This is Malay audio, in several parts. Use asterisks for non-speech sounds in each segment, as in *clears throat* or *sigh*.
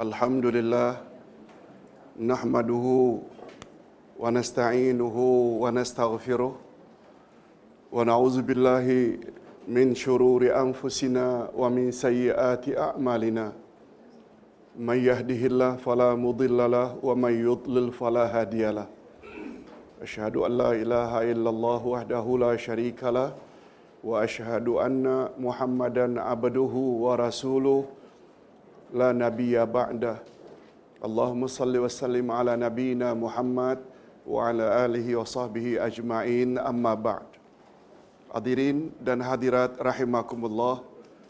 الحمد لله نحمده ونستعينه ونستغفره ونعوذ بالله من شرور انفسنا ومن سيئات اعمالنا من يهده الله فلا مضل له ومن يضلل فلا هادي له اشهد ان لا اله الا الله وحده لا شريك له واشهد ان محمدا عبده ورسوله la nabiyya ba'dah. Allahumma salli wa sallim ala nabiyyina Muhammad wa ala alihi wa sahbihi ajma'in amma ba'd. Hadirin dan hadirat rahimakumullah.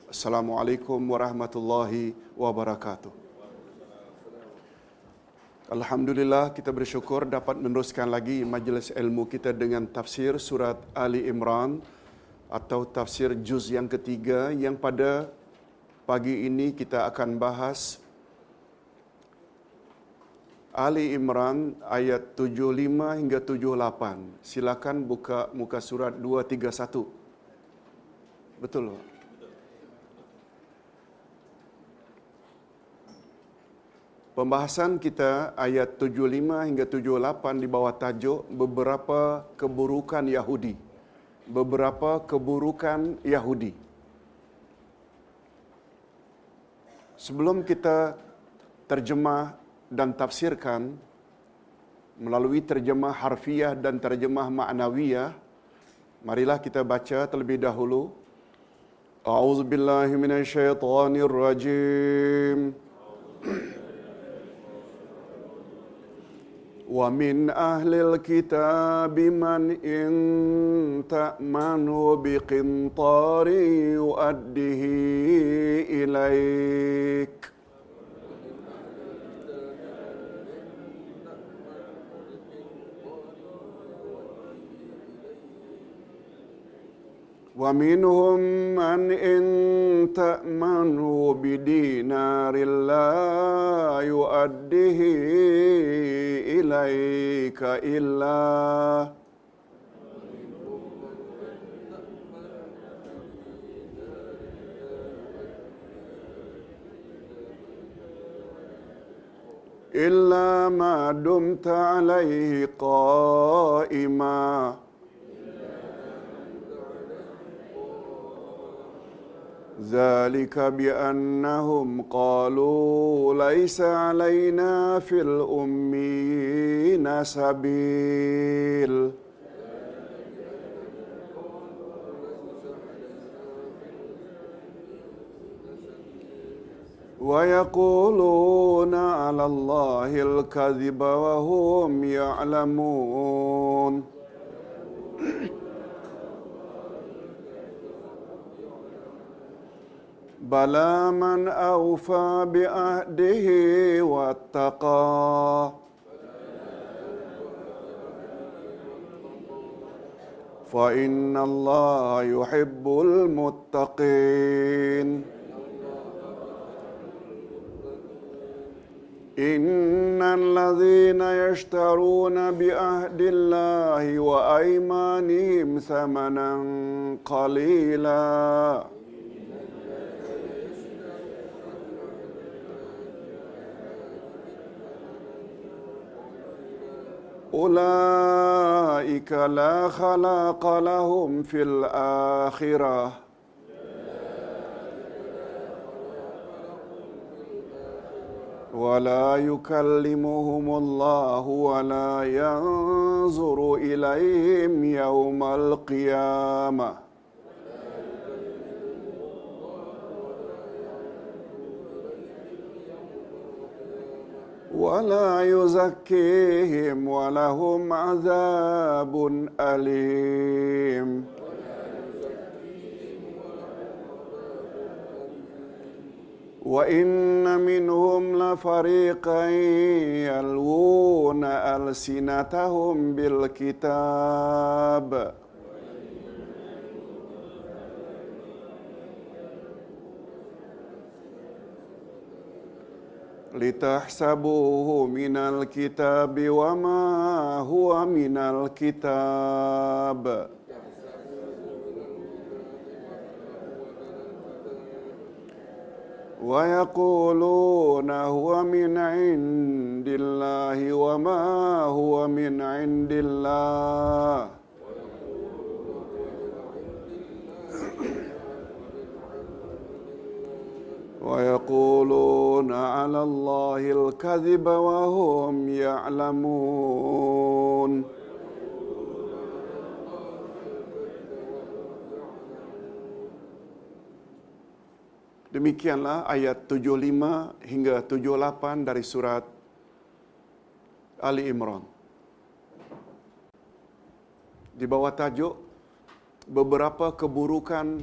Assalamualaikum warahmatullahi wabarakatuh. Alhamdulillah kita bersyukur dapat meneruskan lagi majlis ilmu kita dengan tafsir surat Ali Imran atau tafsir juz yang ketiga yang pada Pagi ini kita akan bahas Ali Imran ayat 75 hingga 78. Silakan buka muka surat 231. Betul? Pembahasan kita ayat 75 hingga 78 di bawah tajuk beberapa keburukan Yahudi. Beberapa keburukan Yahudi. Sebelum kita terjemah dan tafsirkan melalui terjemah harfiah dan terjemah ma'nawiyah, marilah kita baca terlebih dahulu. A'udzu billahi minasyaitonir rajim. Wa min ahlil kitab man in ta'manu biqintari yu'addihi ومنهم من إن تأمنه بدينار لا يؤديه إليك إلا إلا ما دمت عليه قائماً. ذلك بأنهم قالوا ليس علينا في الأمين سبيل. ويقولون على الله الكذب وهم يعلمون. بلى من أوفى بعهده واتقى. فإن الله يحب المتقين. إن الذين يشترون بعهد الله وأيمانهم ثمنا قليلاً. أولئك لا خلاق لهم في الآخرة. ولا يكلمهم الله ولا ينظر إليهم يوم القيامة. ولا يزكيهم ولهم عذاب أليم. وإن منهم لفريقا يلوون ألسنتهم بالكتاب. لتحسبوه من الكتاب وما هو من الكتاب ويقولون هو من عند الله وما هو من عند الله ويقولون على الله الكذب وهم يعلمون Demikianlah ayat 75 hingga 78 dari surat Ali Imran. Di bawah tajuk beberapa keburukan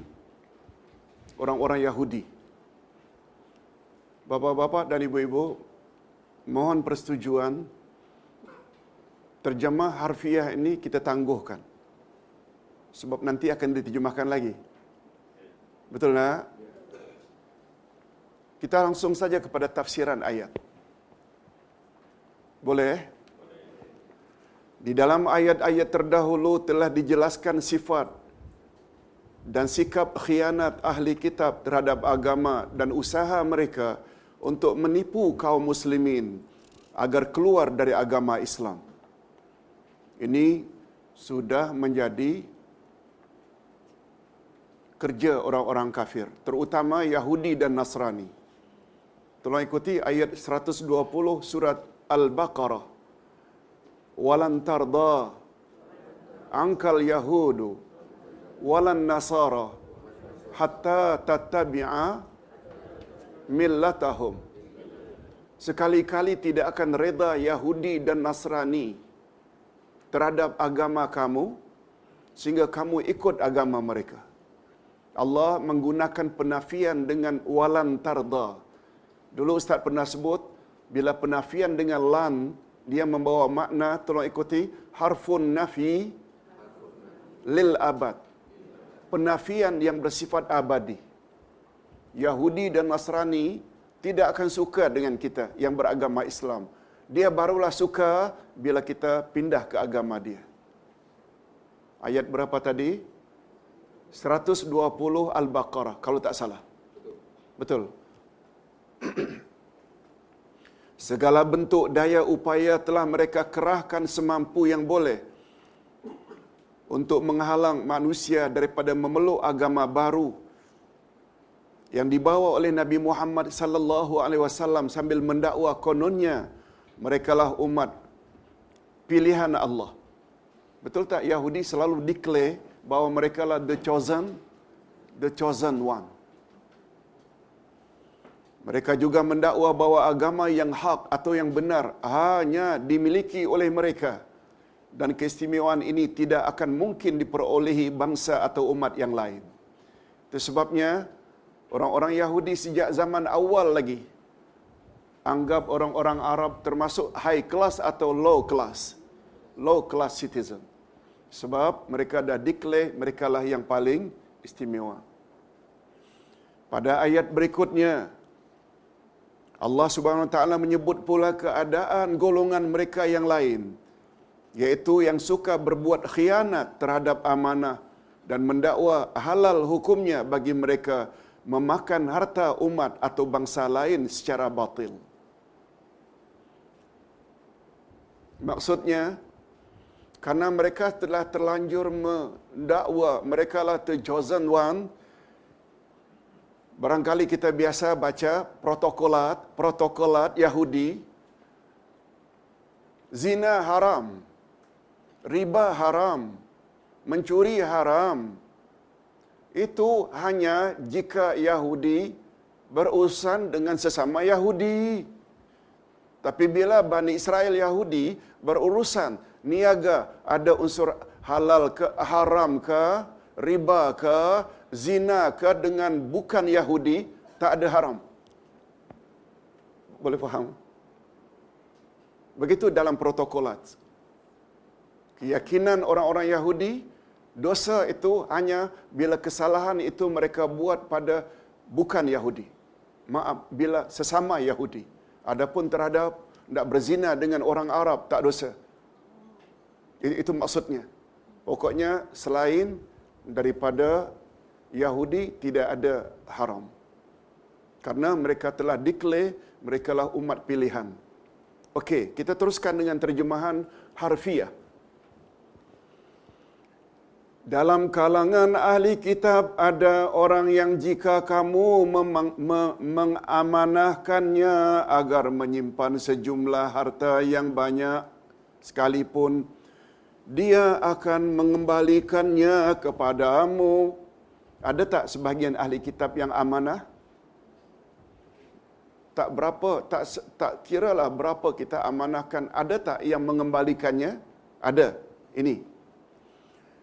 orang-orang Yahudi. Bapak-bapak dan ibu-ibu, mohon persetujuan terjemah harfiah ini kita tangguhkan. Sebab nanti akan diterjemahkan lagi. Betul tak? Kita langsung saja kepada tafsiran ayat. Boleh? Di dalam ayat-ayat terdahulu telah dijelaskan sifat dan sikap khianat ahli kitab terhadap agama dan usaha mereka untuk menipu kaum muslimin agar keluar dari agama Islam. Ini sudah menjadi kerja orang-orang kafir, terutama Yahudi dan Nasrani. Tolong ikuti ayat 120 surat Al-Baqarah. Walan tarda ankal yahudu walan nasara hatta tattabi'a millatahum. Sekali-kali tidak akan reda Yahudi dan Nasrani terhadap agama kamu sehingga kamu ikut agama mereka. Allah menggunakan penafian dengan walan tarda. Dulu Ustaz pernah sebut, bila penafian dengan lan, dia membawa makna, tolong ikuti, harfun nafi lil abad. Penafian yang bersifat abadi. Yahudi dan Nasrani tidak akan suka dengan kita yang beragama Islam. Dia barulah suka bila kita pindah ke agama dia. Ayat berapa tadi? 120 Al-Baqarah kalau tak salah. Betul. *clears throat* Segala bentuk daya upaya telah mereka kerahkan semampu yang boleh untuk menghalang manusia daripada memeluk agama baru yang dibawa oleh Nabi Muhammad sallallahu alaihi wasallam sambil mendakwa kononnya merekalah umat pilihan Allah. Betul tak Yahudi selalu declare bahawa merekalah the chosen the chosen one. Mereka juga mendakwa bahawa agama yang hak atau yang benar hanya dimiliki oleh mereka dan keistimewaan ini tidak akan mungkin diperolehi bangsa atau umat yang lain. Itu sebabnya orang-orang Yahudi sejak zaman awal lagi anggap orang-orang Arab termasuk high class atau low class. Low class citizen. Sebab mereka dah declare mereka lah yang paling istimewa. Pada ayat berikutnya Allah Subhanahu Wa Taala menyebut pula keadaan golongan mereka yang lain yaitu yang suka berbuat khianat terhadap amanah dan mendakwa halal hukumnya bagi mereka memakan harta umat atau bangsa lain secara batil. Maksudnya, karena mereka telah terlanjur mendakwa mereka lah the chosen one, barangkali kita biasa baca protokolat, protokolat Yahudi, zina haram, riba haram, mencuri haram, itu hanya jika Yahudi berurusan dengan sesama Yahudi. Tapi bila Bani Israel Yahudi berurusan niaga ada unsur halal ke haram ke riba ke zina ke dengan bukan Yahudi tak ada haram. Boleh faham? Begitu dalam protokolat. Keyakinan orang-orang Yahudi Dosa itu hanya bila kesalahan itu mereka buat pada bukan Yahudi. Maaf, bila sesama Yahudi. Adapun terhadap tidak berzina dengan orang Arab, tak dosa. Itu maksudnya. Pokoknya selain daripada Yahudi tidak ada haram. Karena mereka telah declare mereka lah umat pilihan. Okey, kita teruskan dengan terjemahan harfiah. Dalam kalangan ahli kitab ada orang yang jika kamu memang, me, mengamanahkannya agar menyimpan sejumlah harta yang banyak sekalipun dia akan mengembalikannya kepadamu. Ada tak sebahagian ahli kitab yang amanah? Tak berapa, tak tak kiralah berapa kita amanahkan. Ada tak yang mengembalikannya? Ada. Ini.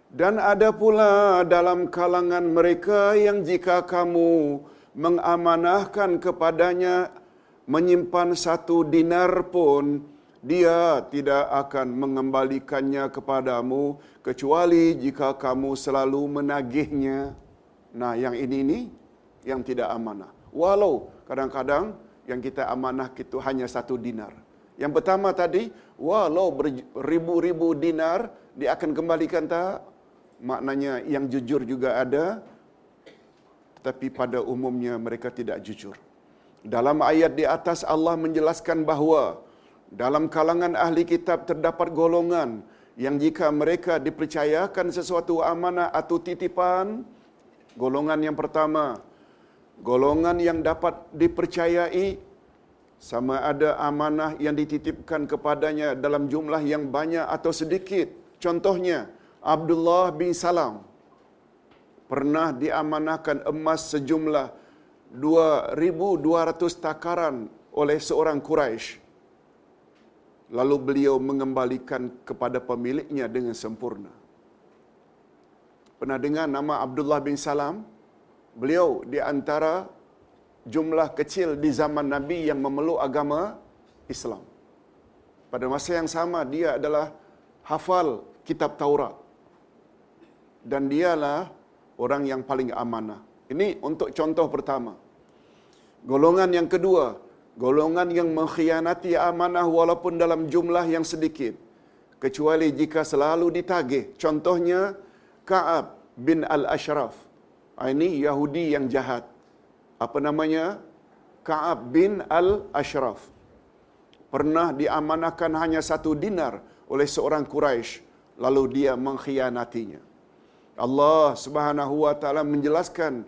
Dan ada pula dalam kalangan mereka yang jika kamu mengamanahkan kepadanya menyimpan satu dinar pun, dia tidak akan mengembalikannya kepadamu kecuali jika kamu selalu menagihnya. Nah, yang ini ni yang tidak amanah. Walau kadang-kadang yang kita amanah itu hanya satu dinar. Yang pertama tadi, walau beribu-ribu dinar, dia akan kembalikan tak? Maknanya yang jujur juga ada, tetapi pada umumnya mereka tidak jujur. Dalam ayat di atas Allah menjelaskan bahawa dalam kalangan ahli kitab terdapat golongan yang jika mereka dipercayakan sesuatu amanah atau titipan, golongan yang pertama, golongan yang dapat dipercayai sama ada amanah yang dititipkan kepadanya dalam jumlah yang banyak atau sedikit. Contohnya, Abdullah bin Salam pernah diamanahkan emas sejumlah 2,200 takaran oleh seorang Quraisy. Lalu beliau mengembalikan kepada pemiliknya dengan sempurna. Pernah dengar nama Abdullah bin Salam? Beliau di antara jumlah kecil di zaman Nabi yang memeluk agama Islam. Pada masa yang sama dia adalah hafal kitab Taurat. Dan dialah orang yang paling amanah. Ini untuk contoh pertama. Golongan yang kedua, golongan yang mengkhianati amanah walaupun dalam jumlah yang sedikit. Kecuali jika selalu ditagih. Contohnya, Ka'ab bin Al-Ashraf. Ini Yahudi yang jahat. Apa namanya? Ka'ab bin Al-Ashraf. Pernah diamanahkan hanya satu dinar oleh seorang Quraisy, lalu dia mengkhianatinya. Allah Subhanahu wa taala menjelaskan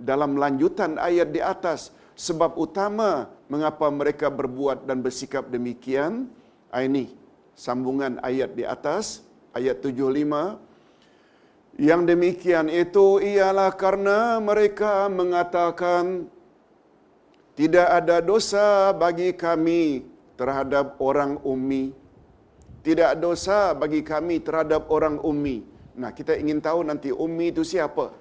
dalam lanjutan ayat di atas sebab utama mengapa mereka berbuat dan bersikap demikian. Ini sambungan ayat di atas ayat 75 yang demikian itu ialah karena mereka mengatakan tidak ada dosa bagi kami terhadap orang ummi. Tidak dosa bagi kami terhadap orang ummi. Nah, kita ingin tahu nanti ummi itu siapa?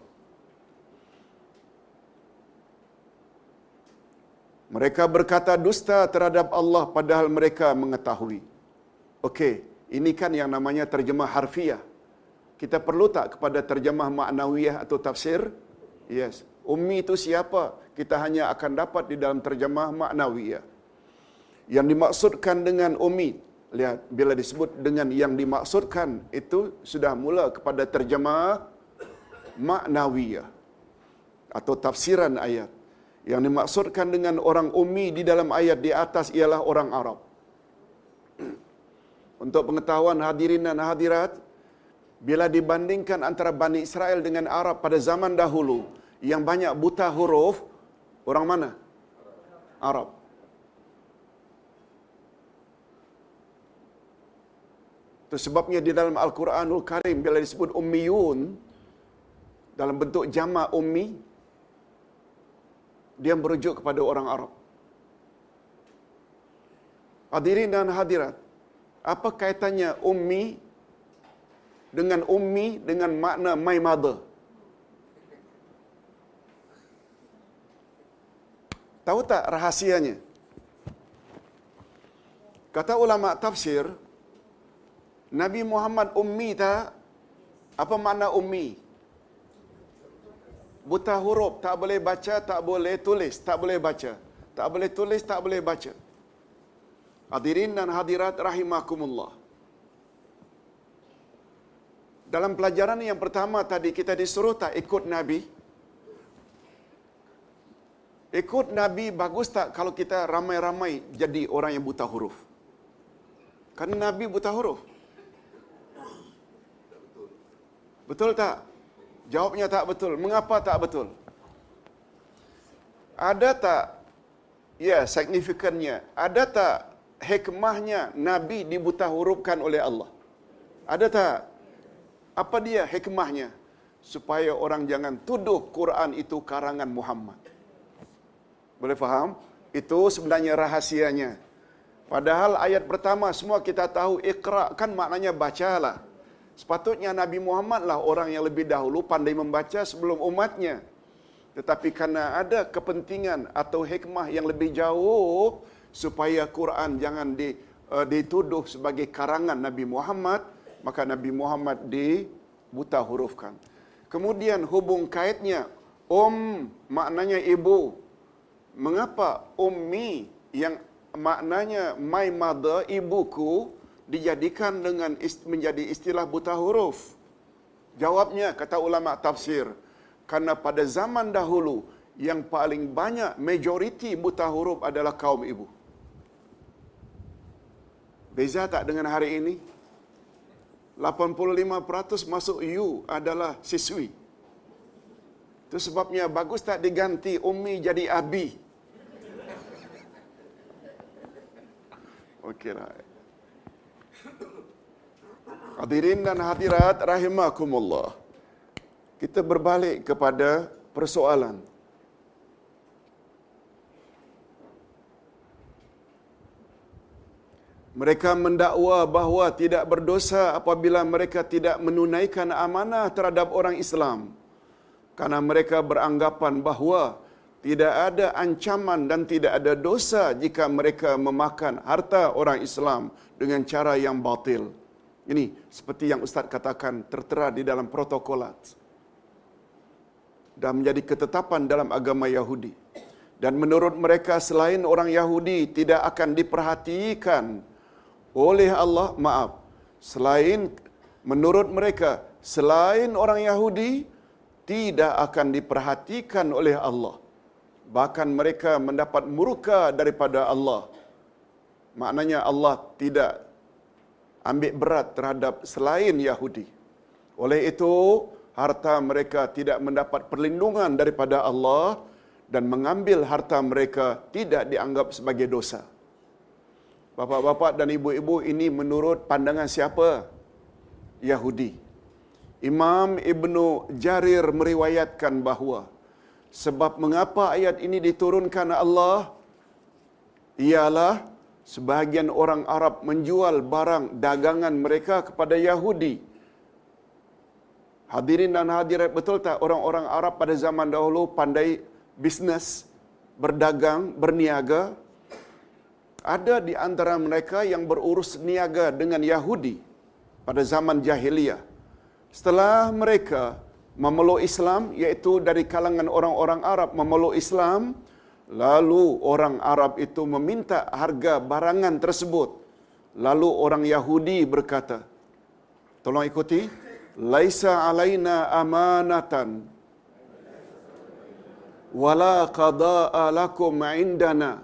Mereka berkata dusta terhadap Allah padahal mereka mengetahui. Okey, ini kan yang namanya terjemah harfiah. Kita perlu tak kepada terjemah maknawiyah atau tafsir? Yes. Ummi itu siapa? Kita hanya akan dapat di dalam terjemah maknawiyah. Yang dimaksudkan dengan ummi, lihat bila disebut dengan yang dimaksudkan itu sudah mula kepada terjemah maknawiyah atau tafsiran ayat. Yang dimaksudkan dengan orang ummi di dalam ayat di atas ialah orang Arab. *clears throat* Untuk pengetahuan hadirin dan hadirat, bila dibandingkan antara Bani Israel dengan Arab pada zaman dahulu yang banyak buta huruf, orang mana? Arab. Itu sebabnya di dalam Al-Quranul Karim bila disebut ummiyun dalam bentuk jama ummi dia merujuk kepada orang Arab. Hadirin dan hadirat, apa kaitannya ummi dengan ummi dengan makna my mother? Tahu tak rahasianya? Kata ulama tafsir, Nabi Muhammad ummi tak? Apa makna ummi? Buta huruf, tak boleh baca, tak boleh tulis, tak boleh baca. Tak boleh tulis, tak boleh baca. Hadirin dan hadirat rahimakumullah. Dalam pelajaran yang pertama tadi kita disuruh tak ikut Nabi. Ikut Nabi bagus tak kalau kita ramai-ramai jadi orang yang buta huruf? Karena Nabi buta huruf. Betul tak? Jawabnya tak betul. Mengapa tak betul? Ada tak ya signifikannya? Ada tak hikmahnya Nabi dibuta hurufkan oleh Allah? Ada tak? Apa dia hikmahnya? Supaya orang jangan tuduh Quran itu karangan Muhammad. Boleh faham? Itu sebenarnya rahasianya. Padahal ayat pertama semua kita tahu ikra kan maknanya bacalah. Sepatutnya Nabi Muhammad lah orang yang lebih dahulu pandai membaca sebelum umatnya. Tetapi karena ada kepentingan atau hikmah yang lebih jauh supaya Quran jangan di, uh, dituduh sebagai karangan Nabi Muhammad, maka Nabi Muhammad dibuta hurufkan. Kemudian hubung kaitnya um maknanya ibu. Mengapa ummi yang maknanya my mother ibuku dijadikan dengan menjadi istilah buta huruf? Jawabnya kata ulama tafsir karena pada zaman dahulu yang paling banyak majoriti buta huruf adalah kaum ibu. Beza tak dengan hari ini? 85% masuk U adalah siswi. Itu sebabnya bagus tak diganti Umi jadi Abi. Okeylah. Hadirin dan hadirat rahimakumullah. Kita berbalik kepada persoalan. Mereka mendakwa bahawa tidak berdosa apabila mereka tidak menunaikan amanah terhadap orang Islam. Karena mereka beranggapan bahawa tidak ada ancaman dan tidak ada dosa jika mereka memakan harta orang Islam dengan cara yang batil. Ini seperti yang Ustaz katakan tertera di dalam protokolat. Dan menjadi ketetapan dalam agama Yahudi. Dan menurut mereka selain orang Yahudi tidak akan diperhatikan oleh Allah, maaf. Selain menurut mereka selain orang Yahudi tidak akan diperhatikan oleh Allah. Bahkan mereka mendapat murka daripada Allah. Maknanya Allah tidak ambil berat terhadap selain Yahudi. Oleh itu, harta mereka tidak mendapat perlindungan daripada Allah dan mengambil harta mereka tidak dianggap sebagai dosa. Bapak-bapak dan ibu-ibu ini menurut pandangan siapa? Yahudi. Imam Ibnu Jarir meriwayatkan bahawa sebab mengapa ayat ini diturunkan Allah ialah sebahagian orang Arab menjual barang dagangan mereka kepada Yahudi. Hadirin dan hadirat betul tak orang-orang Arab pada zaman dahulu pandai bisnes, berdagang, berniaga? Ada di antara mereka yang berurus niaga dengan Yahudi pada zaman jahiliyah. Setelah mereka memeluk Islam, iaitu dari kalangan orang-orang Arab memeluk Islam, lalu orang Arab itu meminta harga barangan tersebut. Lalu orang Yahudi berkata, tolong ikuti, Laisa alaina amanatan. Wala qada'a lakum indana.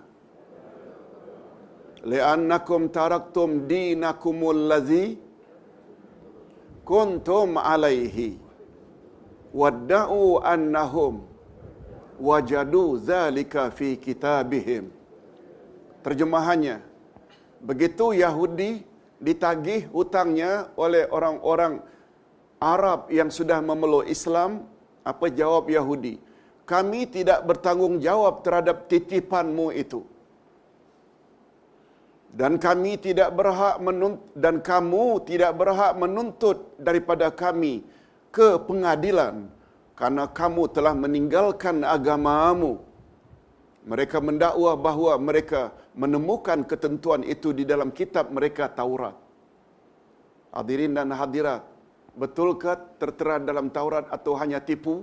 Li'annakum taraktum dinakumul ladzi kuntum alaihi. Wadda'u annahum wajadu zalika fi kitabihim. Terjemahannya begitu Yahudi ditagih hutangnya oleh orang-orang Arab yang sudah memeluk Islam apa jawab Yahudi? Kami tidak bertanggungjawab terhadap titipanmu itu. Dan kami tidak berhak menuntut dan kamu tidak berhak menuntut daripada kami ke pengadilan karena kamu telah meninggalkan agamamu. Mereka mendakwa bahawa mereka menemukan ketentuan itu di dalam kitab mereka Taurat. Hadirin dan hadirat, betulkah tertera dalam Taurat atau hanya tipu?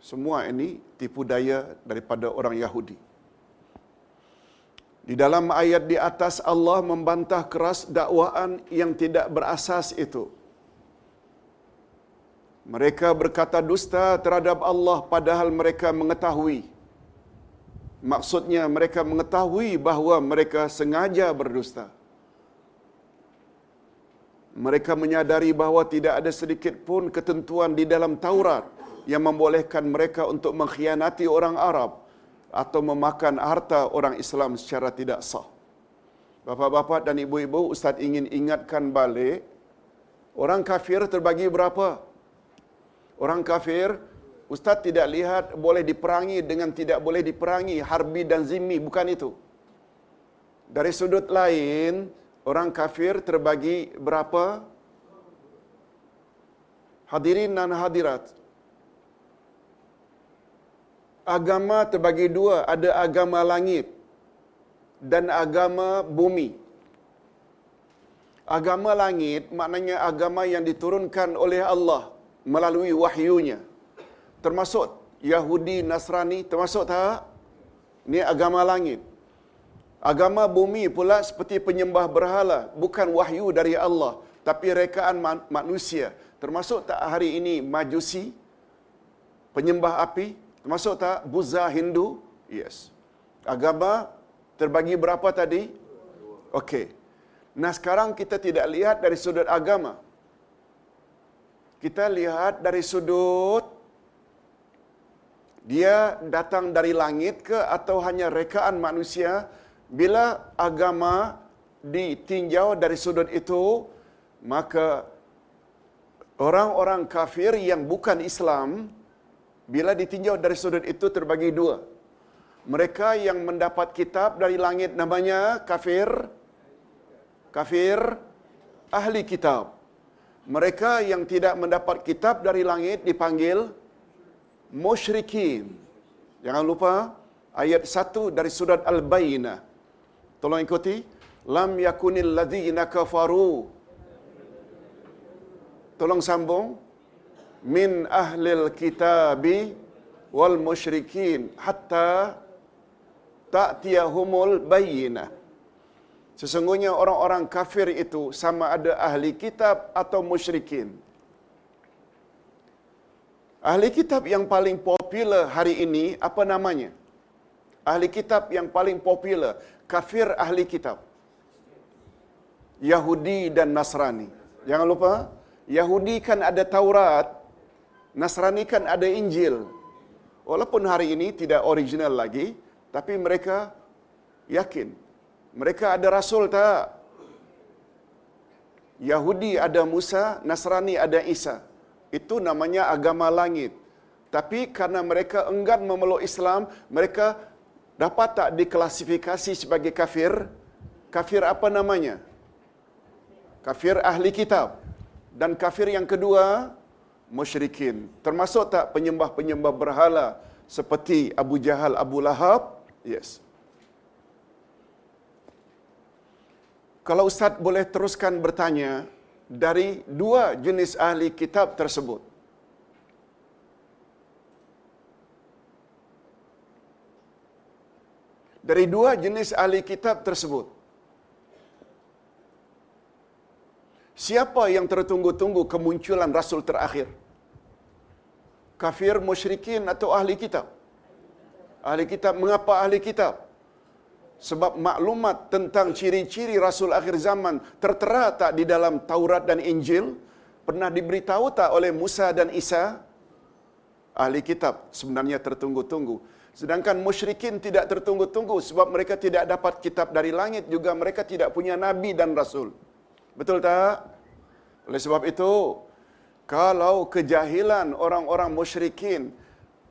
Semua ini tipu daya daripada orang Yahudi. Di dalam ayat di atas Allah membantah keras dakwaan yang tidak berasas itu. Mereka berkata dusta terhadap Allah padahal mereka mengetahui. Maksudnya mereka mengetahui bahawa mereka sengaja berdusta. Mereka menyadari bahawa tidak ada sedikit pun ketentuan di dalam Taurat yang membolehkan mereka untuk mengkhianati orang Arab atau memakan harta orang Islam secara tidak sah. Bapak-bapak dan ibu-ibu, Ustaz ingin ingatkan balik, orang kafir terbagi berapa? Orang kafir, Ustaz tidak lihat boleh diperangi dengan tidak boleh diperangi, harbi dan zimmi, bukan itu. Dari sudut lain, orang kafir terbagi berapa? Hadirin dan hadirat. Agama terbagi dua, ada agama langit dan agama bumi. Agama langit maknanya agama yang diturunkan oleh Allah melalui wahyunya. Termasuk Yahudi, Nasrani, termasuk tak? Ini agama langit. Agama bumi pula seperti penyembah berhala, bukan wahyu dari Allah, tapi rekaan manusia. Termasuk tak hari ini majusi, penyembah api, termasuk tak Buddha Hindu? Yes. Agama terbagi berapa tadi? Okey. Nah sekarang kita tidak lihat dari sudut agama. Kita lihat dari sudut. Dia datang dari langit ke atau hanya rekaan manusia. Bila agama ditinjau dari sudut itu maka orang-orang kafir yang bukan Islam bila ditinjau dari sudut itu terbagi dua. Mereka yang mendapat kitab dari langit namanya kafir kafir ahli kitab mereka yang tidak mendapat kitab dari langit dipanggil musyrikin. Jangan lupa ayat 1 dari surat al-bayyinah. Tolong ikuti. Lam yakunil ladzina kafaru. Tolong sambung. Min ahlil kitabi wal musyrikin hatta ta'tiyahumul bayyinah. Sesungguhnya orang-orang kafir itu sama ada ahli kitab atau musyrikin. Ahli kitab yang paling popular hari ini apa namanya? Ahli kitab yang paling popular, kafir ahli kitab. Yahudi dan Nasrani. Jangan lupa, Yahudi kan ada Taurat, Nasrani kan ada Injil. Walaupun hari ini tidak original lagi, tapi mereka yakin. Mereka ada rasul tak? Yahudi ada Musa, Nasrani ada Isa. Itu namanya agama langit. Tapi karena mereka enggan memeluk Islam, mereka dapat tak diklasifikasi sebagai kafir? Kafir apa namanya? Kafir ahli kitab. Dan kafir yang kedua, musyrikin. Termasuk tak penyembah-penyembah berhala seperti Abu Jahal, Abu Lahab? Yes. Kalau Ustaz boleh teruskan bertanya dari dua jenis ahli kitab tersebut. Dari dua jenis ahli kitab tersebut. Siapa yang tertunggu-tunggu kemunculan rasul terakhir? Kafir, musyrikin atau ahli kitab? Ahli kitab, mengapa ahli kitab? Sebab maklumat tentang ciri-ciri rasul akhir zaman tertera tak di dalam Taurat dan Injil? Pernah diberitahu tak oleh Musa dan Isa? Ahli kitab sebenarnya tertunggu-tunggu. Sedangkan musyrikin tidak tertunggu-tunggu sebab mereka tidak dapat kitab dari langit juga mereka tidak punya nabi dan rasul. Betul tak? Oleh sebab itu, kalau kejahilan orang-orang musyrikin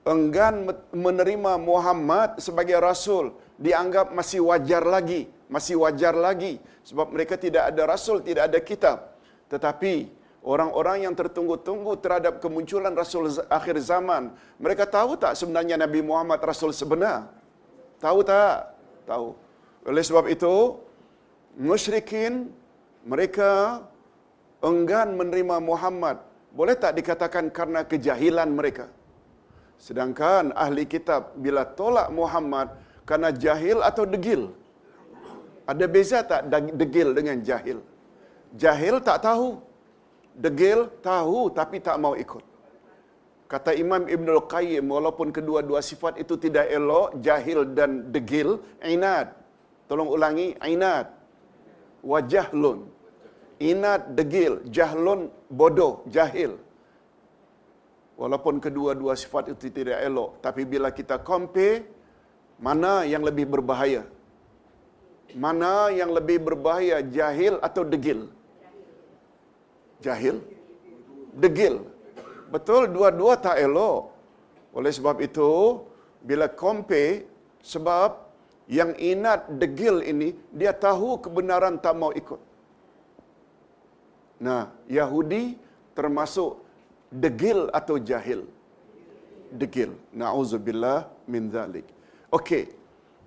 enggan menerima Muhammad sebagai rasul, dianggap masih wajar lagi, masih wajar lagi sebab mereka tidak ada rasul, tidak ada kitab. Tetapi orang-orang yang tertunggu-tunggu terhadap kemunculan rasul akhir zaman, mereka tahu tak sebenarnya Nabi Muhammad rasul sebenar? Tahu tak? Tahu. Oleh sebab itu, musyrikin mereka enggan menerima Muhammad. Boleh tak dikatakan karena kejahilan mereka? Sedangkan ahli kitab bila tolak Muhammad karena jahil atau degil? Ada beza tak degil dengan jahil? Jahil tak tahu. Degil tahu tapi tak mau ikut. Kata Imam Ibn Al-Qayyim, walaupun kedua-dua sifat itu tidak elok, jahil dan degil, inad. Tolong ulangi, inad. Wajahlun. Inad, degil. Jahlun, bodoh, jahil. Walaupun kedua-dua sifat itu tidak elok. Tapi bila kita compare, mana yang lebih berbahaya? Mana yang lebih berbahaya, jahil atau degil? Jahil? Degil. Betul, dua-dua tak elok. Oleh sebab itu, bila compare, sebab yang inat degil ini, dia tahu kebenaran tak mau ikut. Nah, Yahudi termasuk degil atau jahil. Degil. Na'udzubillah min zalik. Okey,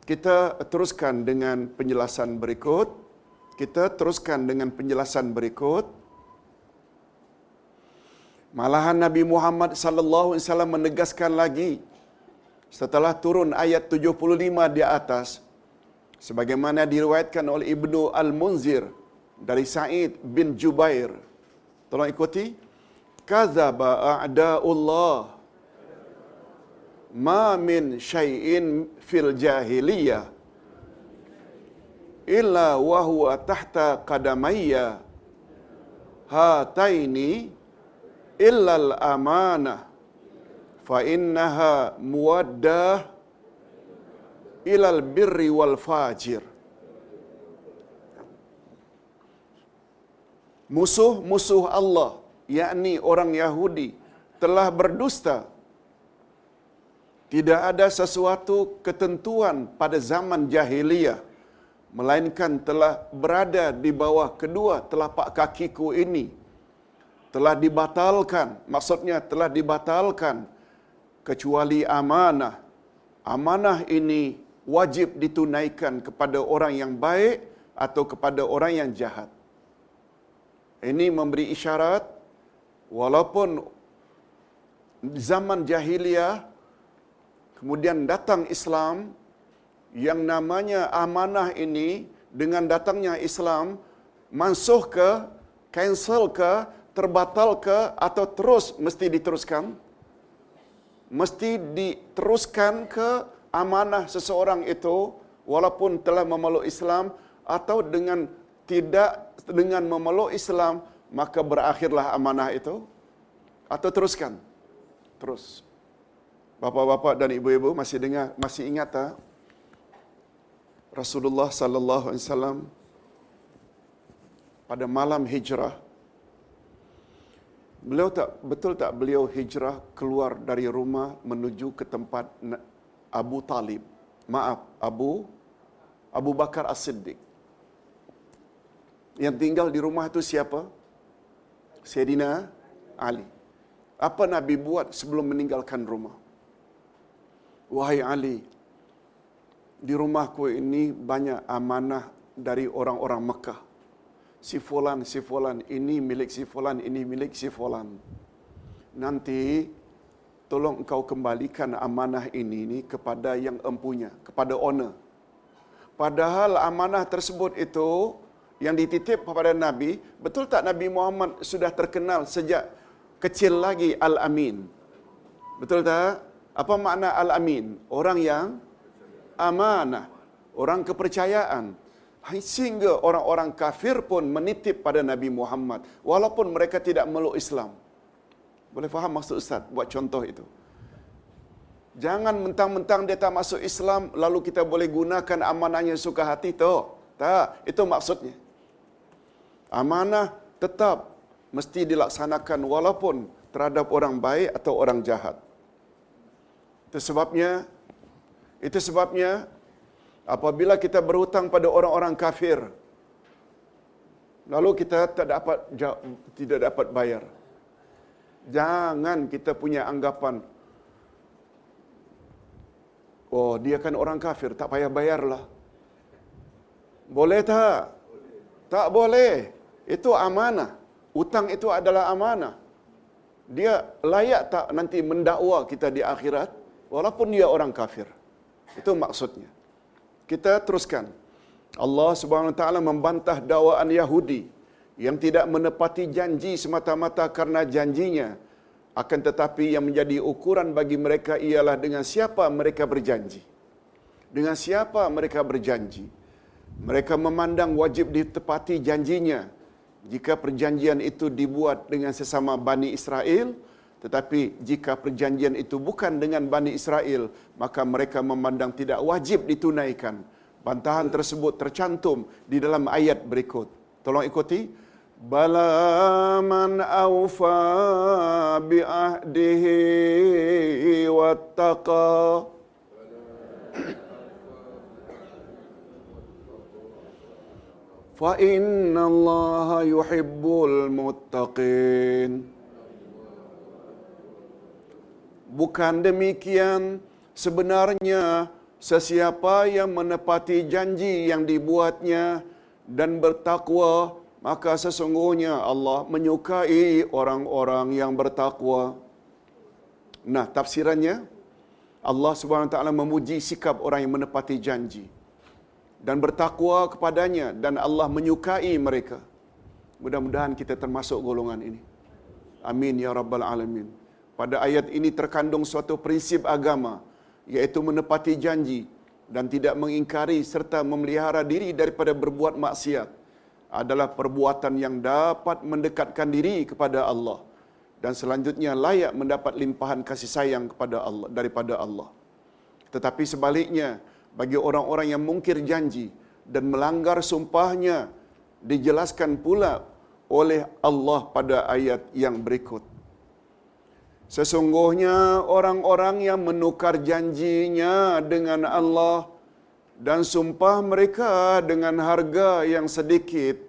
kita teruskan dengan penjelasan berikut. Kita teruskan dengan penjelasan berikut. Malahan Nabi Muhammad sallallahu alaihi wasallam menegaskan lagi setelah turun ayat 75 di atas sebagaimana diriwayatkan oleh Ibnu Al-Munzir dari Sa'id bin Jubair. Tolong ikuti. Kadzaba a'da'ullah ma min syai'in fil jahiliyah illa wa huwa tahta qadamayya hataini illa al-amanah fa innaha muwaddah ila al-birri wal fajir musuh-musuh Allah yakni orang Yahudi telah berdusta. Tidak ada sesuatu ketentuan pada zaman jahiliyah melainkan telah berada di bawah kedua telapak kakiku ini. Telah dibatalkan maksudnya telah dibatalkan kecuali amanah. Amanah ini wajib ditunaikan kepada orang yang baik atau kepada orang yang jahat. Ini memberi isyarat walaupun zaman jahiliyah kemudian datang Islam yang namanya amanah ini dengan datangnya Islam mansuh ke cancel ke terbatal ke atau terus mesti diteruskan? Mesti diteruskan ke amanah seseorang itu walaupun telah memeluk Islam atau dengan tidak dengan memeluk Islam maka berakhirlah amanah itu atau teruskan terus Bapak-bapak dan ibu-ibu masih dengar masih ingat tak Rasulullah sallallahu alaihi wasallam pada malam hijrah Beliau tak betul tak beliau hijrah keluar dari rumah menuju ke tempat Abu Talib. Maaf, Abu Abu Bakar As-Siddiq. Yang tinggal di rumah itu siapa? Sayyidina Ali. Apa Nabi buat sebelum meninggalkan rumah? Wahai Ali, di rumahku ini banyak amanah dari orang-orang Mekah. Si fulan, si fulan, ini milik si fulan, ini milik si fulan. Nanti tolong engkau kembalikan amanah ini ni kepada yang empunya, kepada owner. Padahal amanah tersebut itu yang dititip kepada Nabi, betul tak Nabi Muhammad sudah terkenal sejak kecil lagi Al-Amin? Betul tak? Apa makna Al-Amin? Orang yang amanah, orang kepercayaan. Sehingga orang-orang kafir pun menitip pada Nabi Muhammad walaupun mereka tidak meluk Islam. Boleh faham maksud Ustaz buat contoh itu? Jangan mentang-mentang dia tak masuk Islam lalu kita boleh gunakan amanahnya suka hati tu. Tak, itu maksudnya. Amanah tetap mesti dilaksanakan walaupun terhadap orang baik atau orang jahat. Itu sebabnya itu sebabnya apabila kita berhutang pada orang-orang kafir lalu kita tak dapat tidak dapat bayar. Jangan kita punya anggapan oh dia kan orang kafir tak payah bayarlah. Boleh tak? Tak boleh. Itu amanah. Utang itu adalah amanah. Dia layak tak nanti mendakwa kita di akhirat walaupun dia orang kafir. Itu maksudnya. Kita teruskan. Allah Subhanahu Wa Taala membantah dakwaan Yahudi yang tidak menepati janji semata-mata karena janjinya Akan tetapi yang menjadi ukuran bagi mereka ialah dengan siapa mereka berjanji. Dengan siapa mereka berjanji. Mereka memandang wajib ditepati janjinya jika perjanjian itu dibuat dengan sesama Bani Israel, tetapi jika perjanjian itu bukan dengan Bani Israel, maka mereka memandang tidak wajib ditunaikan. Bantahan tersebut tercantum di dalam ayat berikut. Tolong ikuti. Bala man awfa bi'ahdihi wattaqa. Inna Allah yuhibbul muttaqin. Bukan demikian sebenarnya sesiapa yang menepati janji yang dibuatnya dan bertakwa maka sesungguhnya Allah menyukai orang-orang yang bertakwa. Nah, tafsirannya Allah Subhanahu taala memuji sikap orang yang menepati janji dan bertakwa kepadanya dan Allah menyukai mereka. Mudah-mudahan kita termasuk golongan ini. Amin ya rabbal alamin. Pada ayat ini terkandung suatu prinsip agama yaitu menepati janji dan tidak mengingkari serta memelihara diri daripada berbuat maksiat adalah perbuatan yang dapat mendekatkan diri kepada Allah dan selanjutnya layak mendapat limpahan kasih sayang kepada Allah daripada Allah. Tetapi sebaliknya, bagi orang-orang yang mungkir janji dan melanggar sumpahnya dijelaskan pula oleh Allah pada ayat yang berikut. Sesungguhnya orang-orang yang menukar janjinya dengan Allah dan sumpah mereka dengan harga yang sedikit,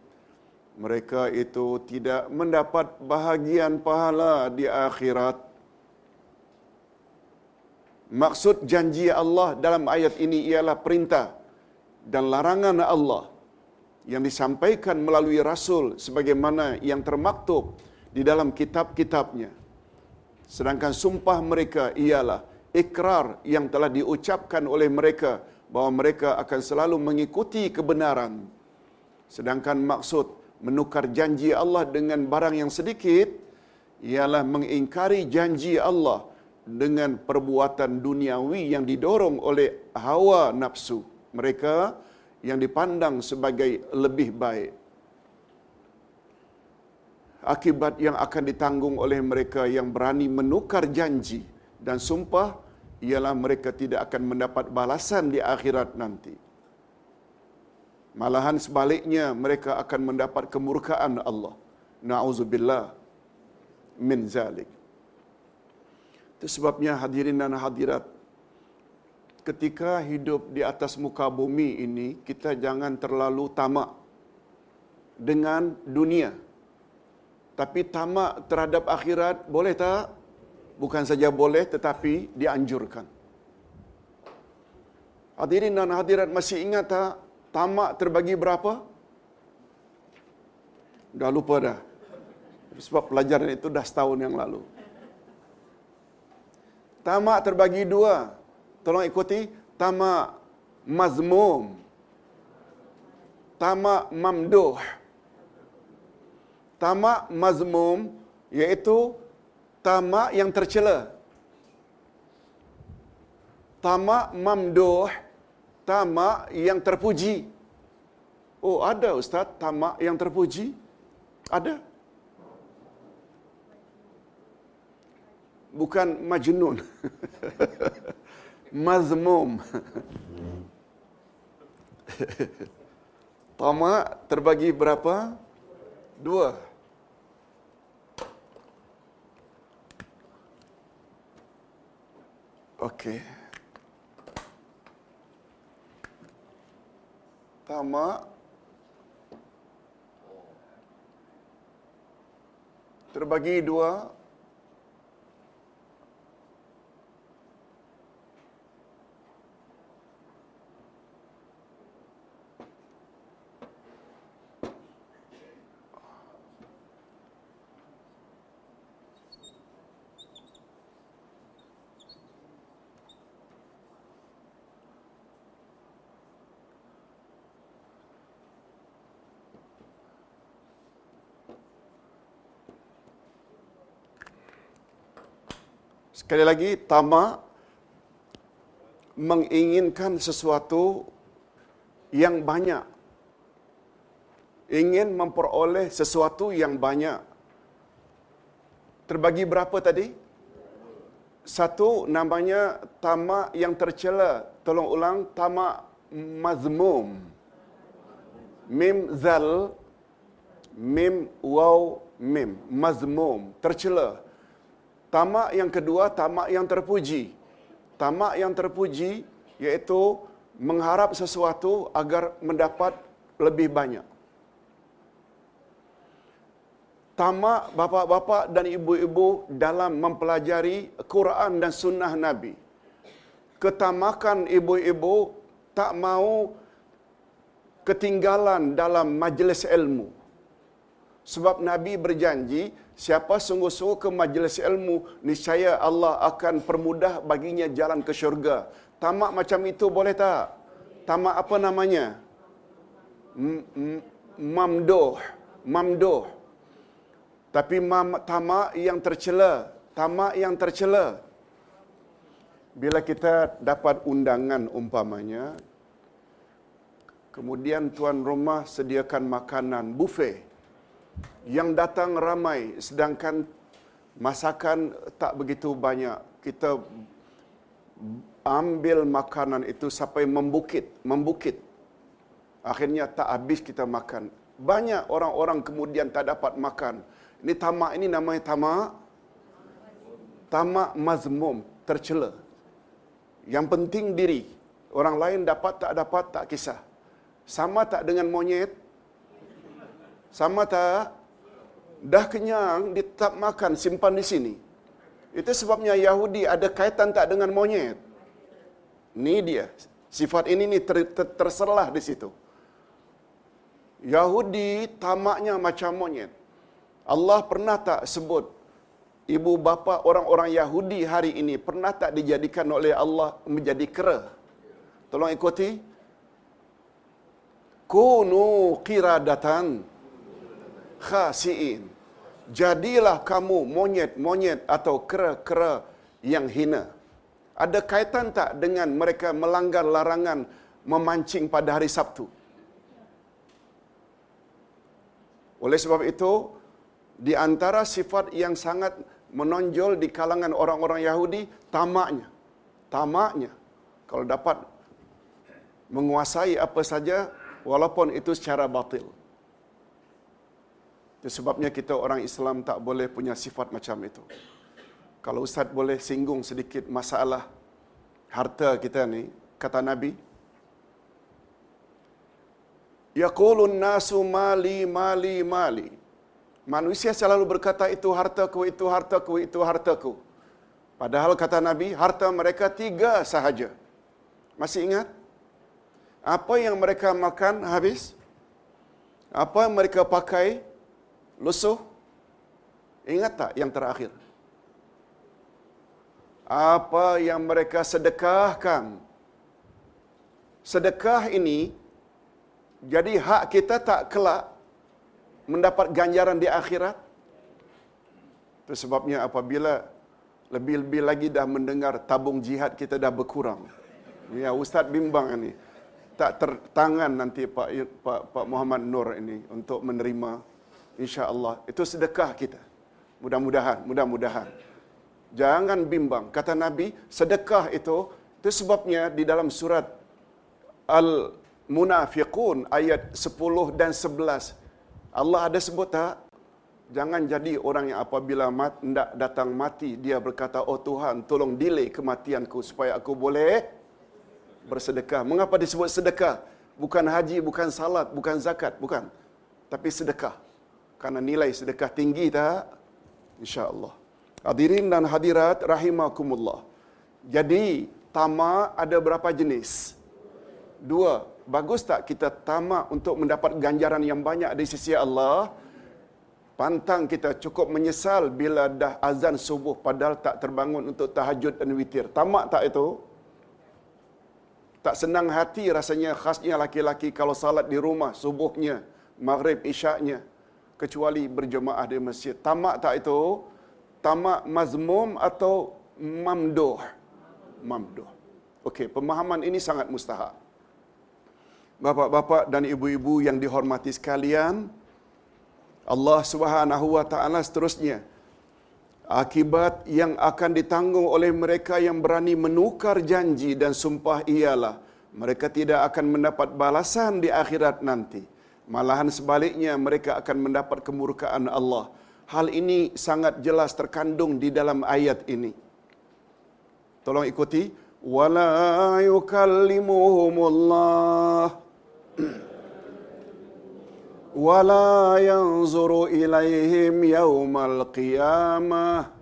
mereka itu tidak mendapat bahagian pahala di akhirat. Maksud janji Allah dalam ayat ini ialah perintah dan larangan Allah yang disampaikan melalui Rasul sebagaimana yang termaktub di dalam kitab-kitabnya. Sedangkan sumpah mereka ialah ikrar yang telah diucapkan oleh mereka bahawa mereka akan selalu mengikuti kebenaran. Sedangkan maksud menukar janji Allah dengan barang yang sedikit ialah mengingkari janji Allah dengan perbuatan duniawi yang didorong oleh hawa nafsu mereka yang dipandang sebagai lebih baik. Akibat yang akan ditanggung oleh mereka yang berani menukar janji dan sumpah ialah mereka tidak akan mendapat balasan di akhirat nanti. Malahan sebaliknya mereka akan mendapat kemurkaan Allah. Na'udzubillah min zalik. Itu sebabnya hadirin dan hadirat, ketika hidup di atas muka bumi ini, kita jangan terlalu tamak dengan dunia. Tapi tamak terhadap akhirat boleh tak? Bukan saja boleh tetapi dianjurkan. Hadirin dan hadirat masih ingat tak tamak terbagi berapa? Dah lupa dah. Sebab pelajaran itu dah setahun yang lalu. Tamak terbagi dua. Tolong ikuti. Tamak mazmum. Tamak mamduh. Tamak mazmum iaitu tamak yang tercela. Tamak mamduh, tamak yang terpuji. Oh, ada ustaz tamak yang terpuji? Ada. Bukan majnun. *laughs* Mazmum. *laughs* tamak terbagi berapa? Dua. Okey. Tamak terbagi dua Sekali lagi, tamak menginginkan sesuatu yang banyak. Ingin memperoleh sesuatu yang banyak. Terbagi berapa tadi? Satu namanya tamak yang tercela. Tolong ulang, tamak mazmum. Mim zal, mim waw mim, mazmum, tercela. Tamak yang kedua, tamak yang terpuji. Tamak yang terpuji iaitu mengharap sesuatu agar mendapat lebih banyak. Tamak bapa-bapa dan ibu-ibu dalam mempelajari Quran dan sunnah Nabi. Ketamakan ibu-ibu tak mau ketinggalan dalam majlis ilmu. Sebab Nabi berjanji, siapa sungguh-sungguh ke majlis ilmu, niscaya Allah akan permudah baginya jalan ke syurga. Tamak macam itu boleh tak? Tamak apa namanya? Mamdoh. Mamdoh. Tapi mam, tamak yang tercela. Tamak yang tercela. Bila kita dapat undangan umpamanya, kemudian tuan rumah sediakan makanan buffet, yang datang ramai sedangkan masakan tak begitu banyak. Kita ambil makanan itu sampai membukit, membukit. Akhirnya tak habis kita makan. Banyak orang-orang kemudian tak dapat makan. Ini tamak ini namanya tamak tamak mazmum, tercela. Yang penting diri. Orang lain dapat tak dapat tak kisah. Sama tak dengan monyet? Sama tak? Dah kenyang, dia tetap makan, simpan di sini. Itu sebabnya Yahudi ada kaitan tak dengan monyet. Ini dia. Sifat ini ni ter, ter, terserlah di situ. Yahudi tamaknya macam monyet. Allah pernah tak sebut ibu bapa orang-orang Yahudi hari ini pernah tak dijadikan oleh Allah menjadi kera? Tolong ikuti. Kunu qiradatan khasiin. Jadilah kamu monyet-monyet atau kera-kera yang hina. Ada kaitan tak dengan mereka melanggar larangan memancing pada hari Sabtu? Oleh sebab itu, di antara sifat yang sangat menonjol di kalangan orang-orang Yahudi, tamaknya. Tamaknya. Kalau dapat menguasai apa saja, walaupun itu secara batil. Itu sebabnya kita orang Islam tak boleh punya sifat macam itu. Kalau Ustaz boleh singgung sedikit masalah harta kita ni, kata Nabi, Yaqulun nasu mali mali mali. Manusia selalu berkata itu hartaku, itu hartaku, itu hartaku. Padahal kata Nabi, harta mereka tiga sahaja. Masih ingat? Apa yang mereka makan habis? Apa yang mereka pakai lusuh? Ingat tak yang terakhir? Apa yang mereka sedekahkan? Sedekah ini jadi hak kita tak kelak mendapat ganjaran di akhirat. Itu sebabnya apabila lebih-lebih lagi dah mendengar tabung jihad kita dah berkurang. Ya Ustaz bimbang ini tak tertangan nanti Pak Pak Pak Muhammad Nur ini untuk menerima insya-Allah. Itu sedekah kita. Mudah-mudahan, mudah-mudahan. Jangan bimbang. Kata Nabi, sedekah itu itu sebabnya di dalam surat Al Munafiqun ayat 10 dan 11 Allah ada sebut tak? Jangan jadi orang yang apabila mat, tidak datang mati, dia berkata, Oh Tuhan, tolong delay kematianku supaya aku boleh bersedekah. Mengapa disebut sedekah? Bukan haji, bukan salat, bukan zakat, bukan. Tapi sedekah. Karena nilai sedekah tinggi tak? Insya Allah. Hadirin dan hadirat, rahimakumullah. Jadi, tamak ada berapa jenis? Dua bagus tak kita tamak untuk mendapat ganjaran yang banyak di sisi Allah? Pantang kita cukup menyesal bila dah azan subuh padahal tak terbangun untuk tahajud dan witir. Tamak tak itu? Tak senang hati rasanya khasnya laki-laki kalau salat di rumah subuhnya, maghrib, isyaknya. Kecuali berjemaah di masjid. Tamak tak itu? Tamak mazmum atau mamduh. Mamduh. Okey, pemahaman ini sangat mustahak. Bapak-bapak dan ibu-ibu yang dihormati sekalian, Allah Subhanahu wa taala seterusnya akibat yang akan ditanggung oleh mereka yang berani menukar janji dan sumpah ialah mereka tidak akan mendapat balasan di akhirat nanti Malahan sebaliknya mereka akan mendapat kemurkaan Allah. Hal ini sangat jelas terkandung di dalam ayat ini. Tolong ikuti. Wala yukallimuhumullah. Wala yanzuru ilaihim yawmal qiyamah.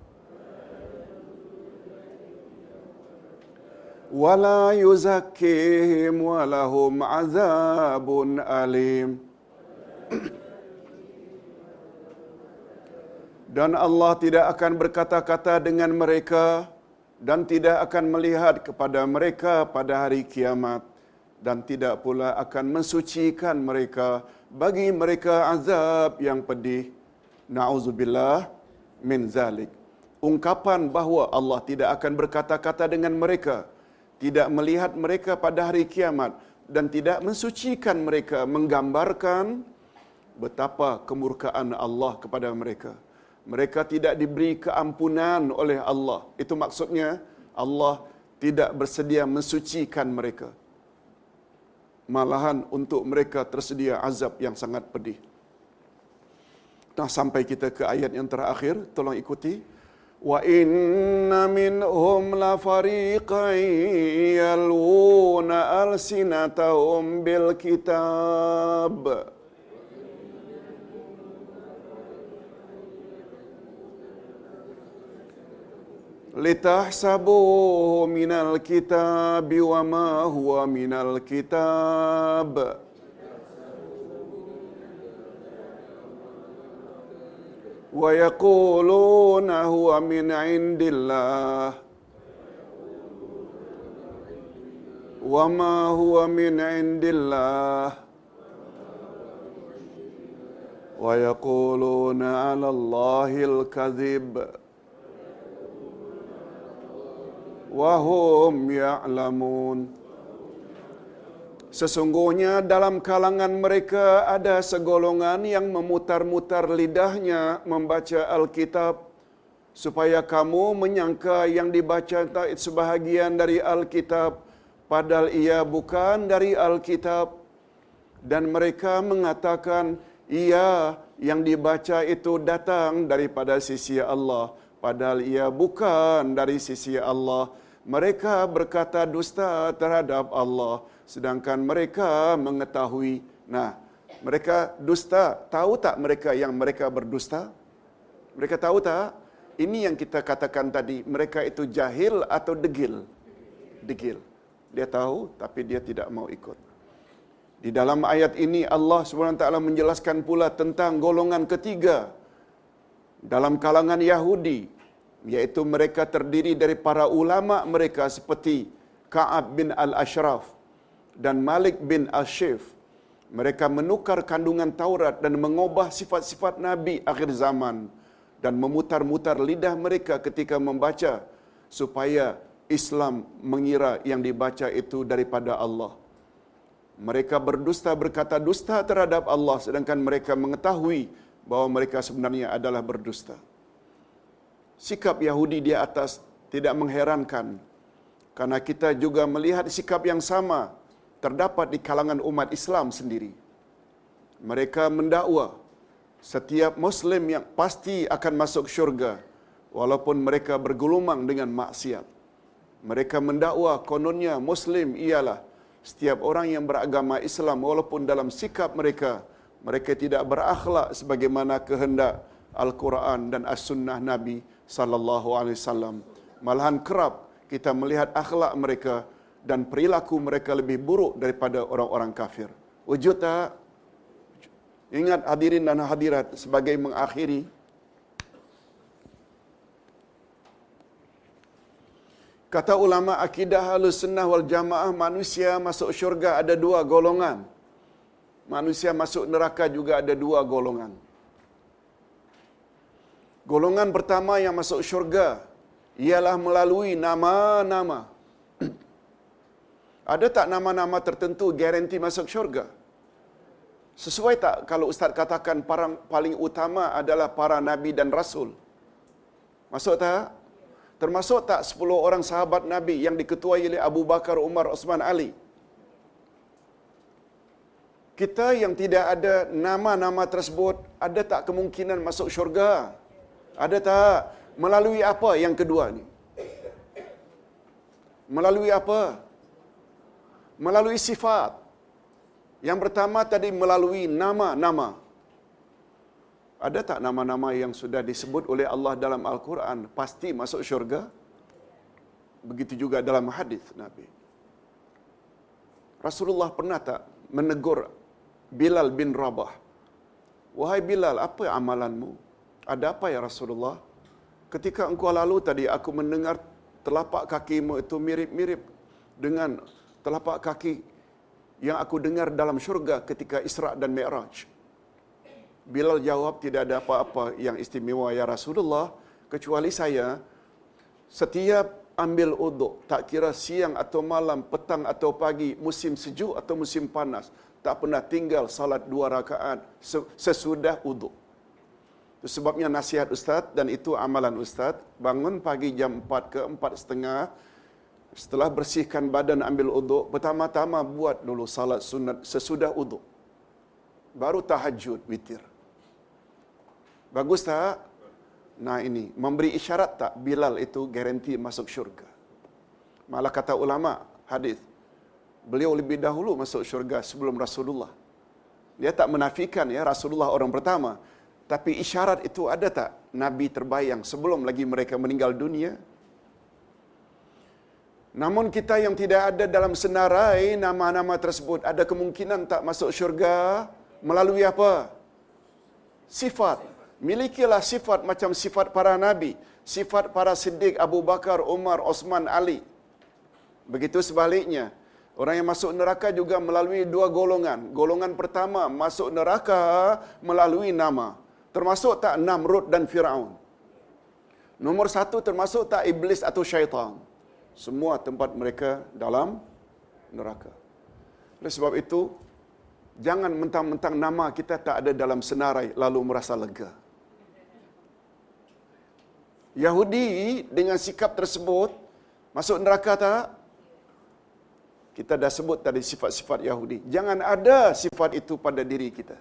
ولا يزكيهم ولهم عذاب أليم dan Allah tidak akan berkata-kata dengan mereka dan tidak akan melihat kepada mereka pada hari kiamat dan tidak pula akan mensucikan mereka bagi mereka azab yang pedih. Nauzubillah min zalik. Ungkapan bahawa Allah tidak akan berkata-kata dengan mereka tidak melihat mereka pada hari kiamat dan tidak mensucikan mereka menggambarkan betapa kemurkaan Allah kepada mereka. Mereka tidak diberi keampunan oleh Allah. Itu maksudnya Allah tidak bersedia mensucikan mereka. Malahan untuk mereka tersedia azab yang sangat pedih. Nah sampai kita ke ayat yang terakhir, tolong ikuti. Wa inna minhum la fariqan yalwuna alsinatahum bil kitab. لتحسبوه من الكتاب وما هو من الكتاب. ويقولون هو من عند الله. وما هو من عند الله. ويقولون على الله الكذب. wahum ya'lamun. Sesungguhnya dalam kalangan mereka ada segolongan yang memutar-mutar lidahnya membaca Alkitab supaya kamu menyangka yang dibaca itu sebahagian dari Alkitab padahal ia bukan dari Alkitab. Dan mereka mengatakan ia yang dibaca itu datang daripada sisi Allah padahal ia bukan dari sisi Allah. Mereka berkata dusta terhadap Allah sedangkan mereka mengetahui. Nah mereka dusta. Tahu tak mereka yang mereka berdusta? Mereka tahu tak? Ini yang kita katakan tadi mereka itu jahil atau degil? Degil. Dia tahu tapi dia tidak mau ikut. Di dalam ayat ini Allah SWT menjelaskan pula tentang golongan ketiga dalam kalangan Yahudi yaitu mereka terdiri dari para ulama mereka seperti Ka'ab bin Al-Ashraf dan Malik bin Al-Shif. Mereka menukar kandungan Taurat dan mengubah sifat-sifat Nabi akhir zaman dan memutar-mutar lidah mereka ketika membaca supaya Islam mengira yang dibaca itu daripada Allah. Mereka berdusta berkata dusta terhadap Allah sedangkan mereka mengetahui bahawa mereka sebenarnya adalah berdusta. Sikap Yahudi di atas tidak mengherankan karena kita juga melihat sikap yang sama terdapat di kalangan umat Islam sendiri. Mereka mendakwa setiap muslim yang pasti akan masuk syurga walaupun mereka bergulumang dengan maksiat. Mereka mendakwa kononnya muslim ialah setiap orang yang beragama Islam walaupun dalam sikap mereka mereka tidak berakhlak sebagaimana kehendak Al-Quran dan As-Sunnah Nabi sallallahu alaihi wasallam. Malahan kerap kita melihat akhlak mereka dan perilaku mereka lebih buruk daripada orang-orang kafir. Wujud tak? Ingat hadirin dan hadirat sebagai mengakhiri Kata ulama akidah halus sunnah wal jamaah manusia masuk syurga ada dua golongan. Manusia masuk neraka juga ada dua golongan. Golongan pertama yang masuk syurga ialah melalui nama-nama. *clears throat* Ada tak nama-nama tertentu garanti masuk syurga? Sesuai tak kalau Ustaz katakan para paling utama adalah para Nabi dan Rasul? Masuk tak? Termasuk tak 10 orang sahabat Nabi yang diketuai oleh Abu Bakar, Umar, Osman, Ali? Kita yang tidak ada nama-nama tersebut, ada tak kemungkinan masuk syurga? Ada tak? Melalui apa yang kedua ni? Melalui apa? Melalui sifat. Yang pertama tadi melalui nama-nama. Ada tak nama-nama yang sudah disebut oleh Allah dalam Al-Quran pasti masuk syurga? Begitu juga dalam hadis Nabi. Rasulullah pernah tak menegur Bilal bin Rabah? Wahai Bilal, apa amalanmu? Ada apa ya Rasulullah? Ketika engkau lalu tadi aku mendengar telapak kakimu itu mirip-mirip dengan telapak kaki yang aku dengar dalam syurga ketika Isra' dan Mi'raj. Bilal jawab tidak ada apa-apa yang istimewa ya Rasulullah kecuali saya setiap ambil uduk tak kira siang atau malam, petang atau pagi, musim sejuk atau musim panas tak pernah tinggal salat dua rakaat sesudah uduk. Itu sebabnya nasihat Ustaz dan itu amalan Ustaz. Bangun pagi jam 4 ke 4 setengah. Setelah bersihkan badan ambil uduk. Pertama-tama buat dulu salat sunat sesudah uduk. Baru tahajud witir. Bagus tak? Nah ini, memberi isyarat tak Bilal itu garanti masuk syurga. Malah kata ulama hadis, beliau lebih dahulu masuk syurga sebelum Rasulullah. Dia tak menafikan ya Rasulullah orang pertama. Tapi isyarat itu ada tak Nabi terbayang sebelum lagi mereka meninggal dunia? Namun kita yang tidak ada dalam senarai nama-nama tersebut, ada kemungkinan tak masuk syurga melalui apa? Sifat. Milikilah sifat macam sifat para Nabi. Sifat para siddiq Abu Bakar, Umar, Osman, Ali. Begitu sebaliknya. Orang yang masuk neraka juga melalui dua golongan. Golongan pertama masuk neraka melalui nama. Termasuk tak Namrud dan Fir'aun? Nomor satu termasuk tak Iblis atau Syaitan? Semua tempat mereka dalam neraka. Oleh sebab itu, jangan mentang-mentang nama kita tak ada dalam senarai lalu merasa lega. Yahudi dengan sikap tersebut masuk neraka tak? Kita dah sebut tadi sifat-sifat Yahudi. Jangan ada sifat itu pada diri kita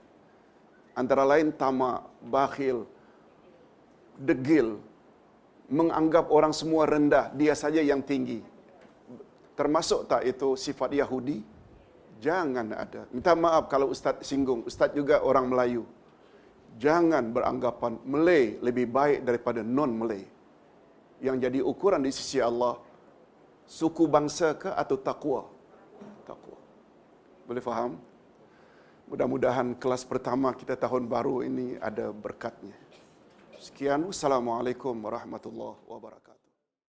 antara lain tamak, bakhil, degil, menganggap orang semua rendah, dia saja yang tinggi. Termasuk tak itu sifat Yahudi? Jangan ada. Minta maaf kalau Ustaz singgung. Ustaz juga orang Melayu. Jangan beranggapan Malay lebih baik daripada non-Malay. Yang jadi ukuran di sisi Allah, suku bangsa ke atau? Takwa. Boleh faham? Mudah-mudahan kelas pertama kita tahun baru ini ada berkatnya. Sekian, Wassalamualaikum warahmatullahi wabarakatuh.